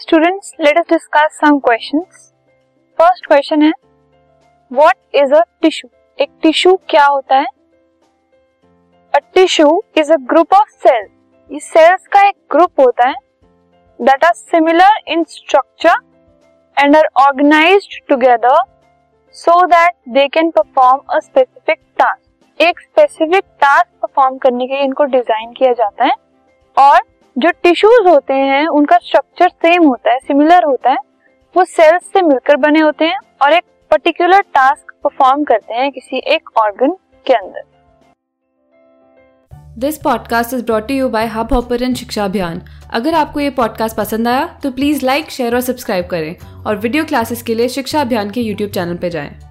Students let us discuss some questions first question है what is a tissue एक tissue क्या होता है? A tissue is a group of cell ये cells का एक ग्रुप होता है that are similar in structure and are organised together so that they can perform a specific task एक स्पेसिफिक टास्क परफॉर्म करने के लिए इनको डिज़ाइन किया जाता है और जो टिश्यूज होते हैं, उनका स्ट्रक्चर सेम होता है सिमिलर होता है, वो सेल्स से मिलकर बने होते हैं और एक पर्टिकुलर टास्क परफॉर्म करते हैं किसी एक ऑर्गन के अंदर this podcast is brought you by Hubhopper Shiksha Abhiyan अगर आपको ये पॉडकास्ट पसंद आया तो प्लीज़ लाइक शेयर और सब्सक्राइब करें और वीडियो क्लासेस के लिए शिक्षा अभियान के यूट्यूब चैनल पर जाएँ।